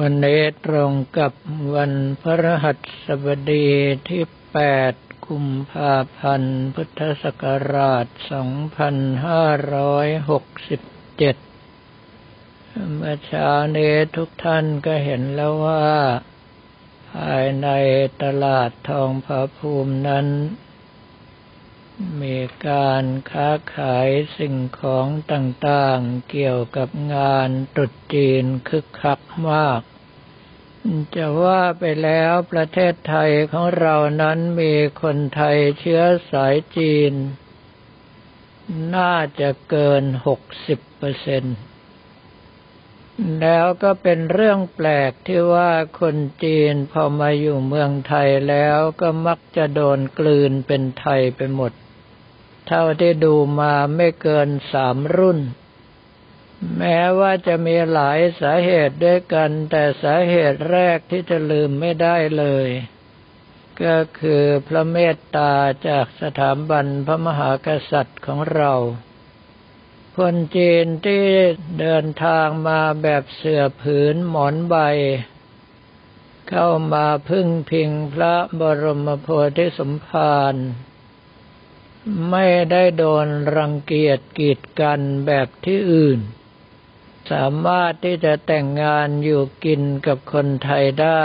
วันนี้ตรงกับวันพระหัสบดีที่ 8 กุมภาพันธ์ พุทธศักราช 2567 เมื่อเช้านี้ทุกท่านก็เห็นแล้วว่า ภายในตลาดทองผาภูมินั้น มีการค้าขายสิ่งของต่างๆ เกี่ยวกับงานตรุษจีนคึกคักมาก จะว่าไปแล้วประเทศไทยของเรานั้นมีคนไทยเชื้อสายจีน น่าจะเกินหกสิบเปอร์เซ็นต์แล้วก็เป็นเรื่องแปลกที่ว่าคนจีนพอมาอยู่เมืองไทยแล้วก็มักจะโดนกลืนเป็นไทยไปหมด เท่าที่ดูมาไม่เกินสามรุ่น แม้ว่าจะมีหลายสาเหตุด้วยกัน แต่สาเหตุแรกที่จะลืมไม่ได้เลย ก็คือพระเมตตาจากสถาบันพระมหากษัตริย์ของเราคนจีนที่เดินทางมาแบบเสื่อผืนหมอนใบ เข้ามาพึ่งพิงพระบรมโพธิสมภาร ไม่ได้โดนรังเกียจกีดกันแบบที่อื่น สามารถที่จะแต่งงานอยู่กินกับคนไทยได้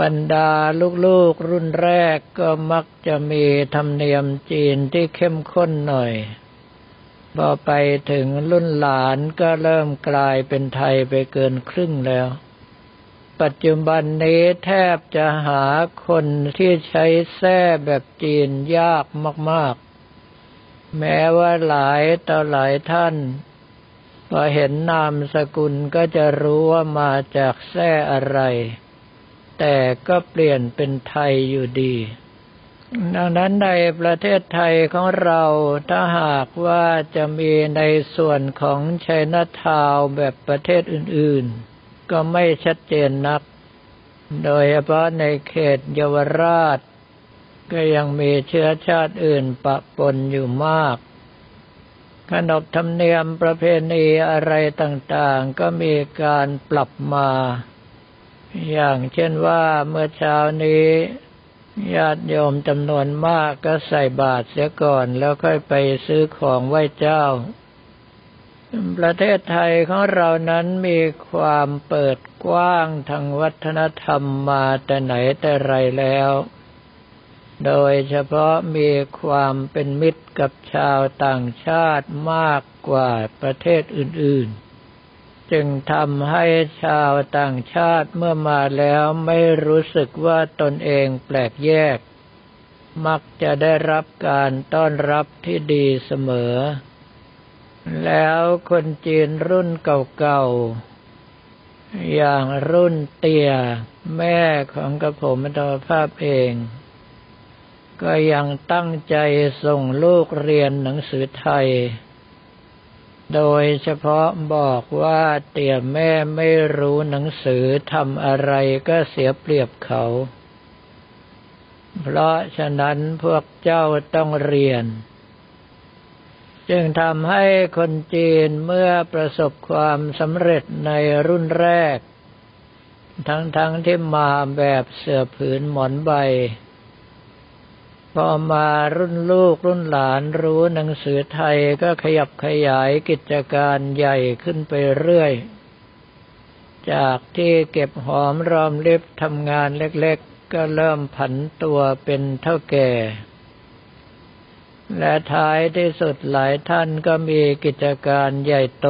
บรรดาลูกๆรุ่นแรกก็มักจะมีธรรมเนียมจีนที่เข้มข้นหน่อย พอไปถึงรุ่นหลานก็เริ่มกลายเป็นไทยไปเกินครึ่งแล้ว ปัจจุบันนี้แทบจะหาคนที่ใช้แส้แบบจีนยากมาก ๆ แม้ว่าหลายต่อหลายท่านพอเห็นนามสกุลก็จะรู้ว่ามาจากแส้อะไร แต่ก็เปลี่ยนเป็นไทยอยู่ดี ดังนั้นในประเทศไทยของเราถ้าหากว่าจะมีในส่วนของชัยนาทาวแบบประเทศอื่น ๆ ก็ไม่ชัดเจนนัก โดยเฉพาะในเขตเยาวราช ก็ยังมีเชื้อชาติอื่นปะปนอยู่มาก ขนบธรรมเนียมประเพณีอะไรต่างๆ ก็มีการปรับมา อย่างเช่นว่าเมื่อเช้านี้ญาติโยมจำนวนมากก็ใส่บาตรเสียก่อนแล้วค่อยไปซื้อของไหว้เจ้า ประเทศไทยของเรานั้นมีความเปิดกว้างทางวัฒนธรรมมาแต่ไหนแต่ไรแล้ว โดยเฉพาะมีความเป็นมิตรกับชาวต่างชาติมากกว่าประเทศอื่น ๆ จึงทำให้ชาวต่างชาติเมื่อมาแล้วไม่รู้สึกว่าตนเองแปลกแยก มักจะได้รับการต้อนรับที่ดีเสมอ แล้วคนจีนรุ่นเก่าๆ อย่างรุ่นเตีย แม่ของกระผมอัตภาพเอง ก็ยังตั้งใจส่งลูกเรียนหนังสือไทย โดยเฉพาะบอกว่าเตี่ยแม่ไม่รู้หนังสือทำอะไรก็เสียเปรียบเขา เพราะฉะนั้นพวกเจ้าต้องเรียน จึงทำให้คนจีนเมื่อประสบความสำเร็จในรุ่นแรก ทั้งๆทที่มาแบบเสือผืนหมอนใบ พอมารุ่นลูกรุ่นหลานรู้หนังสือไทยก็ขยับขยายกิจการใหญ่ขึ้นไปเรื่อย จากที่เก็บหอมรอมริบทำงานเล็กๆ ก็เริ่มผันตัวเป็นเท่าแก่ และท้ายที่สุดหลายท่านก็มีกิจการใหญ่โต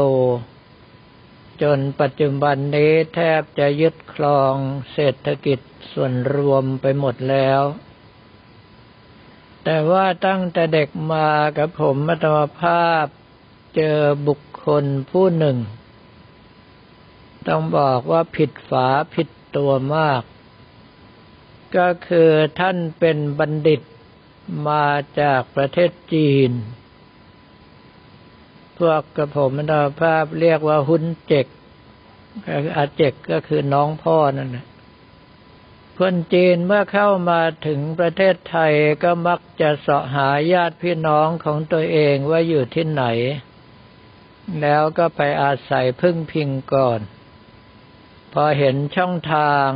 จนปัจจุบันนี้แทบจะยึดครองเศรษฐกิจส่วนรวมไปหมดแล้ว แต่ว่าตั้งแต่เด็กมากับผมมัตมภาพเจอบุคคลผู้หนึ่ง ต้องบอกว่าผิดฝาผิดตัวมาก ก็คือท่านเป็นบัณฑิต มาจากประเทศจีน พวกกระผมดาภาพเรียกว่าหุนเจกอาเจกก็คือน้องพ่อนั่นแหละคนจีนเมื่อเข้ามาถึงประเทศไทยก็มักจะเสาะหาญาติพี่น้องของตัวเองว่าอยู่ที่ไหน แล้วก็ไปอาศัยพึ่งพิงก่อน พอเห็นช่องทาง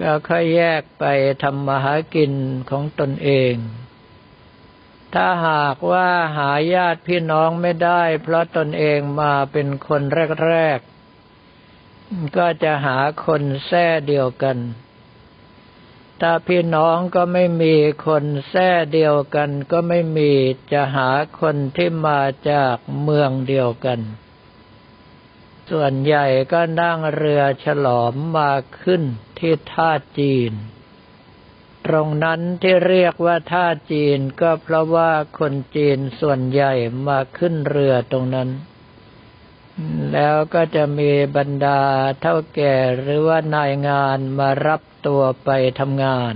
ก็ค่อยแยกไปทำมาหากินของตนเอง ถ้าหากว่าหาญาติพี่น้องไม่ได้ เพราะตนเองมาเป็นคนแรก ๆ ก็จะหาคนแท้เดียวกัน ถ้าพี่น้องก็ไม่มีคนแท้เดียวกัน ก็ไม่มีจะหาคนที่มาจากเมืองเดียวกันส่วนใหญ่ก็นั่งเรือฉลอมมาขึ้น ที่ท่าจีน ตรงนั้นที่เรียกว่าท่าจีนก็เพราะว่าคนจีนส่วนใหญ่มาขึ้นเรือตรงนั้น แล้วก็จะมีบรรดาเท่าแก่หรือว่านายงานมารับตัวไปทำงาน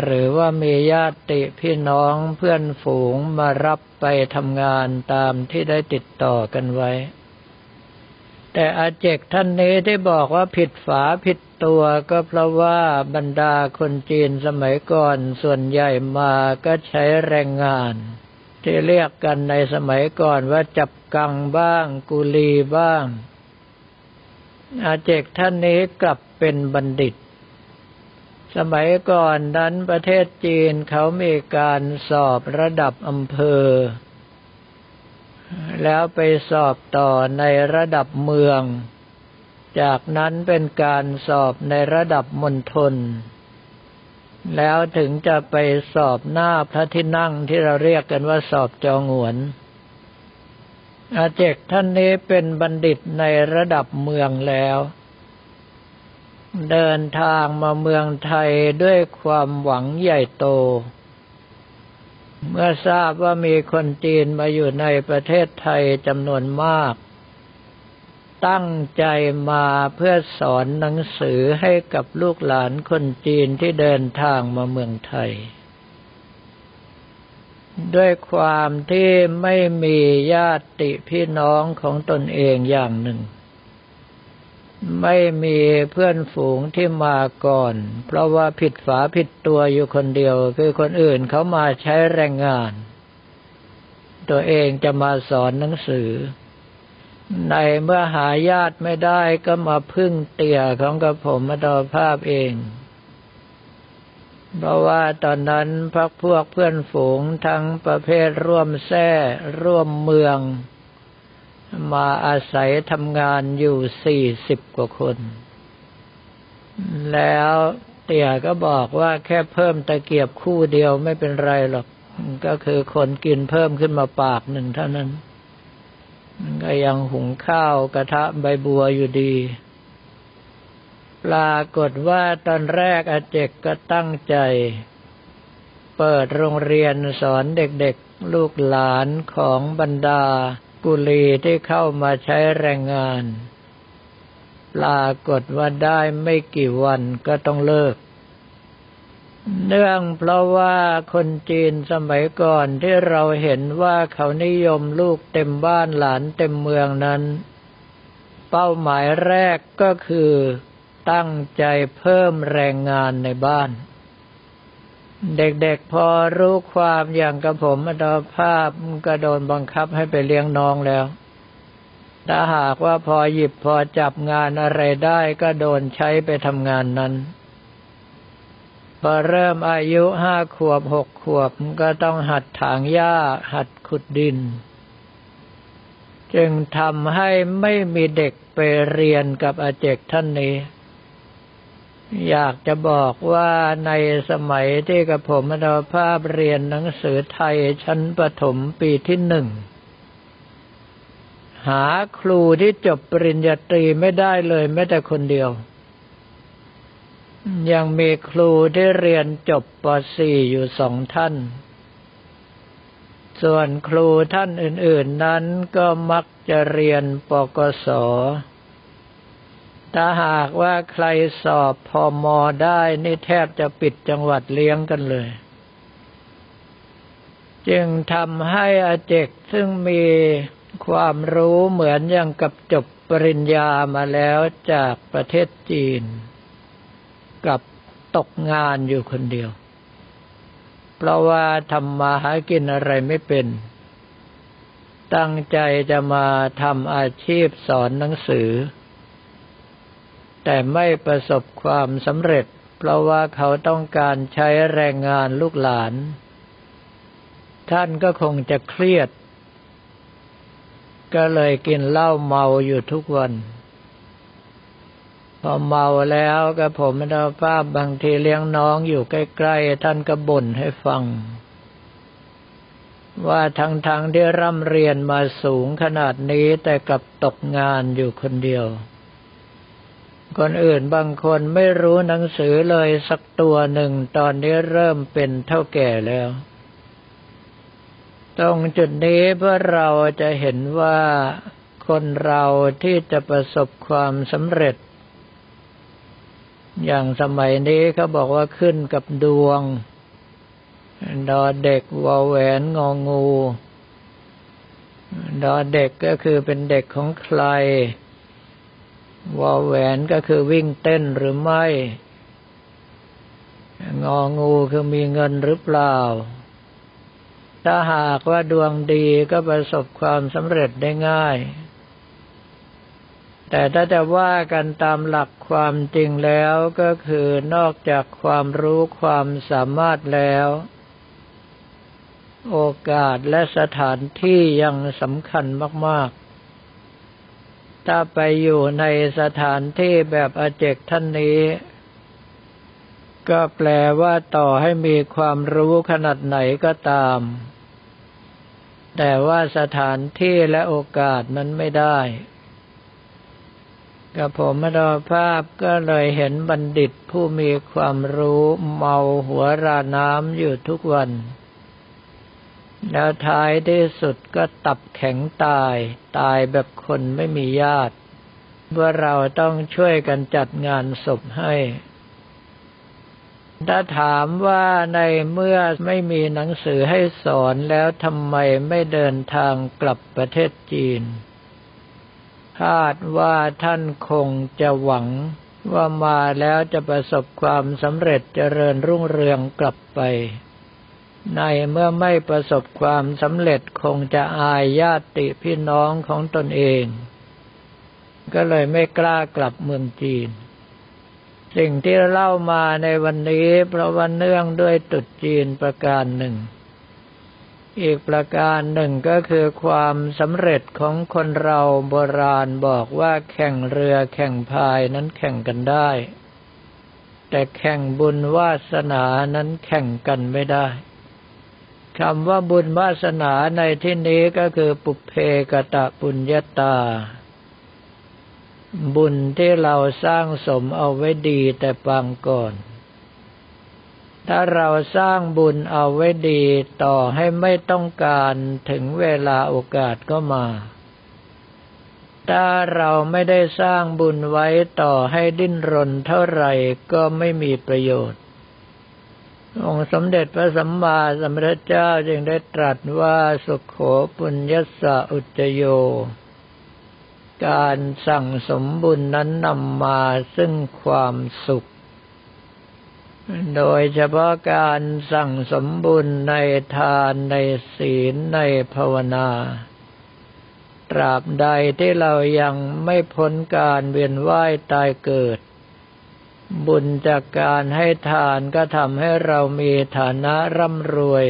หรือว่ามีญาติพี่น้องเพื่อนฝูงมารับไปทำงานตามที่ได้ติดต่อกันไว้ แต่อาเจกท่านนี้ที่บอกว่าผิดฝาผิดตัวก็เพราะว่าบรรดาคนจีนสมัยก่อนส่วนใหญ่มาก็ใช้แรงงาน ที่เรียกกันในสมัยก่อนว่าจับกังบ้าง กุลีบ้าง อาเจกท่านนี้กลับเป็นบัณฑิต สมัยก่อนนั้นประเทศจีนเขามีการสอบระดับอำเภอ แล้วไปสอบต่อในระดับเมือง จากนั้นเป็นการสอบในระดับมณฑล แล้วถึงจะไปสอบหน้าพระที่นั่งที่เราเรียกกันว่าสอบจองหวน อาเจกท่านนี้เป็นบัณฑิตในระดับเมืองแล้ว เดินทางมาเมืองไทยด้วยความหวังใหญ่โต เมื่อทราบว่ามีคนจีนมาอยู่ในประเทศไทยจำนวนมาก ตั้งใจมาเพื่อสอนหนังสือให้กับลูกหลานคนจีนที่เดินทางมาเมืองไทย ด้วยความที่ไม่มีญาติพี่น้องของตนเองอย่างหนึ่ง ไม่มีเพื่อนฝูงที่มาก่อน เพราะว่าผิดฝาผิดตัวอยู่คนเดียว คือคนอื่นเขามาใช้แรงงาน ตัวเองจะมาสอนหนังสือ ในเมื่อหาญาติไม่ได้ก็มาพึ่งเตี่ยของกระผมมาดอภาพเอง เพราะว่าตอนนั้นพักพวกเพื่อนฝูงทั้งประเภทร่วมแท้ร่วมเมือง มาอาศัยทำงานอยู่สี่สิบกว่าคน แล้วเตี่ยก็บอกว่าแค่เพิ่มตะเกียบคู่เดียวไม่เป็นไรหรอก ก็คือคนกินเพิ่มขึ้นมาปากหนึ่งเท่านั้น ก็ยังหุงข้าวกระทะใบบัวอยู่ดี ปรากฏว่าตอนแรกอาเจกก็ตั้งใจ เปิดโรงเรียนสอนเด็กๆ ลูกหลานของบรรดา กุลีที่เข้ามาใช้แรงงาน ปรากฏว่าได้ไม่กี่วันก็ต้องเลิก เนื่องเพราะว่าคนจีนสมัยก่อนที่เราเห็นว่าเขานิยมลูกเต็มบ้านหลานเต็มเมืองนั้น เป้าหมายแรกก็คือตั้งใจเพิ่มแรงงานในบ้าน เด็กๆพอรู้ความอย่างกับผมอดอภาพก็โดนบังคับให้ไปเลี้ยงน้องแล้ว ถ้าหากว่าพอหยิบพอจับงานอะไรได้ก็โดนใช้ไปทำงานนั้น พอเริ่มอายุห้าขวบหกขวบก็ต้องหัดถางหญ้า หัดขุดดิน จึงทำให้ไม่มีเด็กไปเรียนกับอาเจกท่านนี้ อยากจะบอกว่าในสมัยที่กับผมมรภาพเรียนหนังสือไทยชั้นประถมปีที่หนึ่ง หาครูที่จบปริญญาตรีไม่ได้เลยแม้แต่คนเดียว ยังมีครูที่เรียนจบป .4 อยู่สองท่าน ส่วนครูท่านอื่น ๆนั้นก็มักจะเรียนปกศ ถ้าหากว่าใครสอบพอมอได้นี่แทบจะปิดจังหวัดเลี้ยงกันเลย จึงทำให้อาเจกซึ่งมีความรู้เหมือนอย่างกับจบปริญญามาแล้วจากประเทศจีน กับตกงานอยู่คนเดียว เพราะว่าทำมาหากินอะไรไม่เป็น ตั้งใจจะมาทำอาชีพสอนหนังสือ แต่ไม่ประสบความสำเร็จ เพราะว่าเขาต้องการใช้แรงงานลูกหลาน ท่านก็คงจะเครียด ก็เลยกินเหล้าเมาอยู่ทุกวัน พอเมาแล้วก็ผมไม่ได้ภาพบางทีเลี้ยงน้องอยู่ใกล้ๆ ท่านก็บ่นให้ฟังว่าทั้งๆทที่ร่ำเรียนมาสูงขนาดนี้แต่กลับตกงานอยู่คนเดียว คนอื่นบางคนไม่รู้หนังสือเลยสักตัวหนึ่งตอนนี้เริ่มเป็นเท่าแก่แล้ว ตรงจุดนี้เพื่อเราจะเห็นว่าคนเราที่จะประสบความสำเร็จ อย่างสมัยนี้เขาบอกว่าขึ้นกับดวง ดอเด็กวอแหวนงองู ดอเด็กก็คือเป็นเด็กของใคร วอแหวนก็คือวิ่งเต้นหรือไม่ งองูคือมีเงินหรือเปล่า ถ้าหากว่าดวงดีก็ประสบความสำเร็จได้ง่าย แต่ถ้าจะว่ากันตามหลักความจริงแล้วก็คือนอกจากความรู้ความสามารถแล้ว โอกาสและสถานที่ยังสำคัญมาก ๆ ถ้าไปอยู่ในสถานที่แบบอาเจกท่านนี้ ก็แปลว่าต่อให้มีความรู้ขนาดไหนก็ตาม แต่ว่าสถานที่และโอกาสนั้นไม่ได้กับผมมาดอภาพก็เลยเห็นบัณฑิตผู้มีความรู้เมาหัวราน้ำอยู่ทุกวัน แล้วท้ายที่สุดก็ตับแข็งตาย ตายแบบคนไม่มีญาติ ว่าเราต้องช่วยกันจัดงานศพให้ ถ้าถามว่าในเมื่อไม่มีหนังสือให้สอนแล้วทำไมไม่เดินทางกลับประเทศจีน คาดว่าท่านคงจะหวังว่ามาแล้วจะประสบความสำเร็จเจริญรุ่งเรืองกลับไป ในเมื่อไม่ประสบความสำเร็จคงจะอายญาติพี่น้องของตนเอง ก็เลยไม่กล้ากลับเมืองจีน สิ่งที่เล่ามาในวันนี้เพราะว่าเนื่องด้วยตุดจีนประการหนึ่ง อีกประการหนึ่งก็คือความสำเร็จของคนเราโบราณบอกว่าแข่งเรือแข่งพายนั้นแข่งกันได้ แต่แข่งบุญวาสนานั้นแข่งกันไม่ได้ คำว่าบุญวาสนาในที่นี้ก็คือปุเพกตะปุญญาตา บุญที่เราสร้างสมเอาไว้ดีแต่ปางก่อน ถ้าเราสร้างบุญเอาไว้ดีต่อให้ไม่ต้องการถึงเวลาโอกาสก็มา ถ้าเราไม่ได้สร้างบุญไว้ต่อให้ดิ้นรนเท่าไหร่ก็ไม่มีประโยชน์ องค์สมเด็จพระสัมมาสัมพุทธเจ้าจึงได้ตรัสว่าสุขโขปุญญสะอุจโย การสั่งสมบุญนั้นนำมาซึ่งความสุข โดยเฉพาะการสั่งสมบุญในทานในศีลในภาวนา ตราบใดที่เรายังไม่พ้นการเวียนว่ายตายเกิด บุญจากการให้ทานก็ทำให้เรามีฐานะร่ำรวย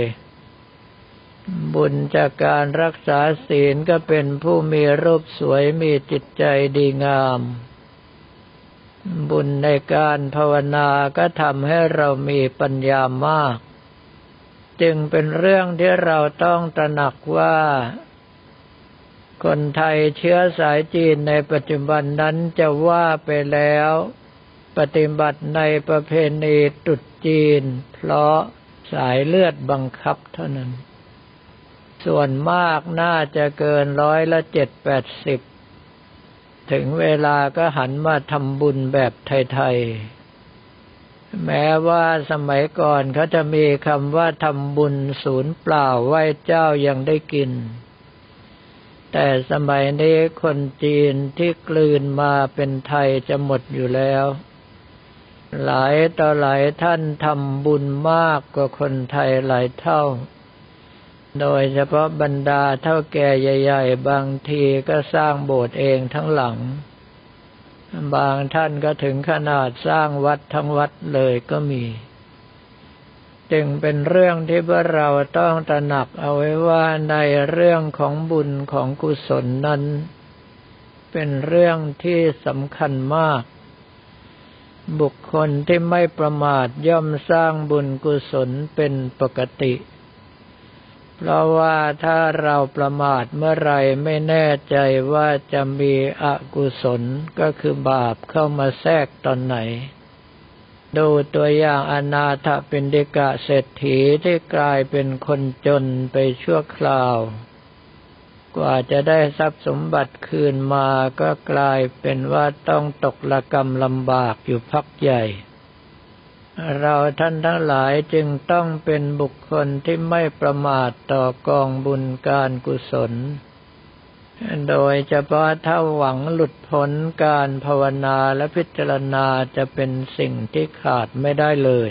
บุญจากการรักษาศีลก็เป็นผู้มีรูปสวยมีจิตใจดีงาม บุญในการภาวนาก็ทำให้เรามีปัญญามาก จึงเป็นเรื่องที่เราต้องตระหนักว่าคนไทยเชื้อสายจีนในปัจจุบันนั้นจะว่าไปแล้ว ปฏิบัติในประเพณีตุดจีน เพราะสายเลือดบังคับเท่านั้น ส่วนมากน่าจะเกินร้อยละเจ็ดแปดสิบ ถึงเวลาก็หันมาทำบุญแบบไทยๆ แม้ว่าสมัยก่อนเขาจะมีคำว่าทำบุญศูนย์เปล่าไหว้เจ้ายังได้กิน แต่สมัยนี้คนจีนที่กลืนมาเป็นไทยจะหมดอยู่แล้ว หลายต่อหลายท่านทำบุญมากกว่าคนไทยหลายเท่า โดยเฉพาะบรรดาเท่าแก่ใหญ่ ๆ บางทีก็สร้างโบสถ์เองทั้งหลัง บางท่านก็ถึงขนาดสร้างวัดทั้งวัดเลยก็มี จึงเป็นเรื่องที่พวกเราต้องตระหนักเอาไว้ว่าในเรื่องของบุญของกุศลนั้น เป็นเรื่องที่สำคัญมาก บุคคลที่ไม่ประมาทย่อมสร้างบุญกุศลเป็นปกติ เพราะว่าถ้าเราประมาทเมื่อไรไม่แน่ใจว่าจะมีอกุศลก็คือบาปเข้ามาแทรกตอนไหน ดูตัวอย่างอนาถป็นเดกะเศรษฐีที่กลายเป็นคนจนไปชั่วคราว กว่าจะได้ทรัพย์สมบัติคืนมาก็กลายเป็นว่าต้องตกละกรรมลำบากอยู่พักใหญ่ เราท่านทั้งหลายจึงต้องเป็นบุคคลที่ไม่ประมาทต่อกองบุญการกุศล โดยเฉพาะถ้าหวังหลุดพ้นการภาวนาและพิจารณาจะเป็นสิ่งที่ขาดไม่ได้เลย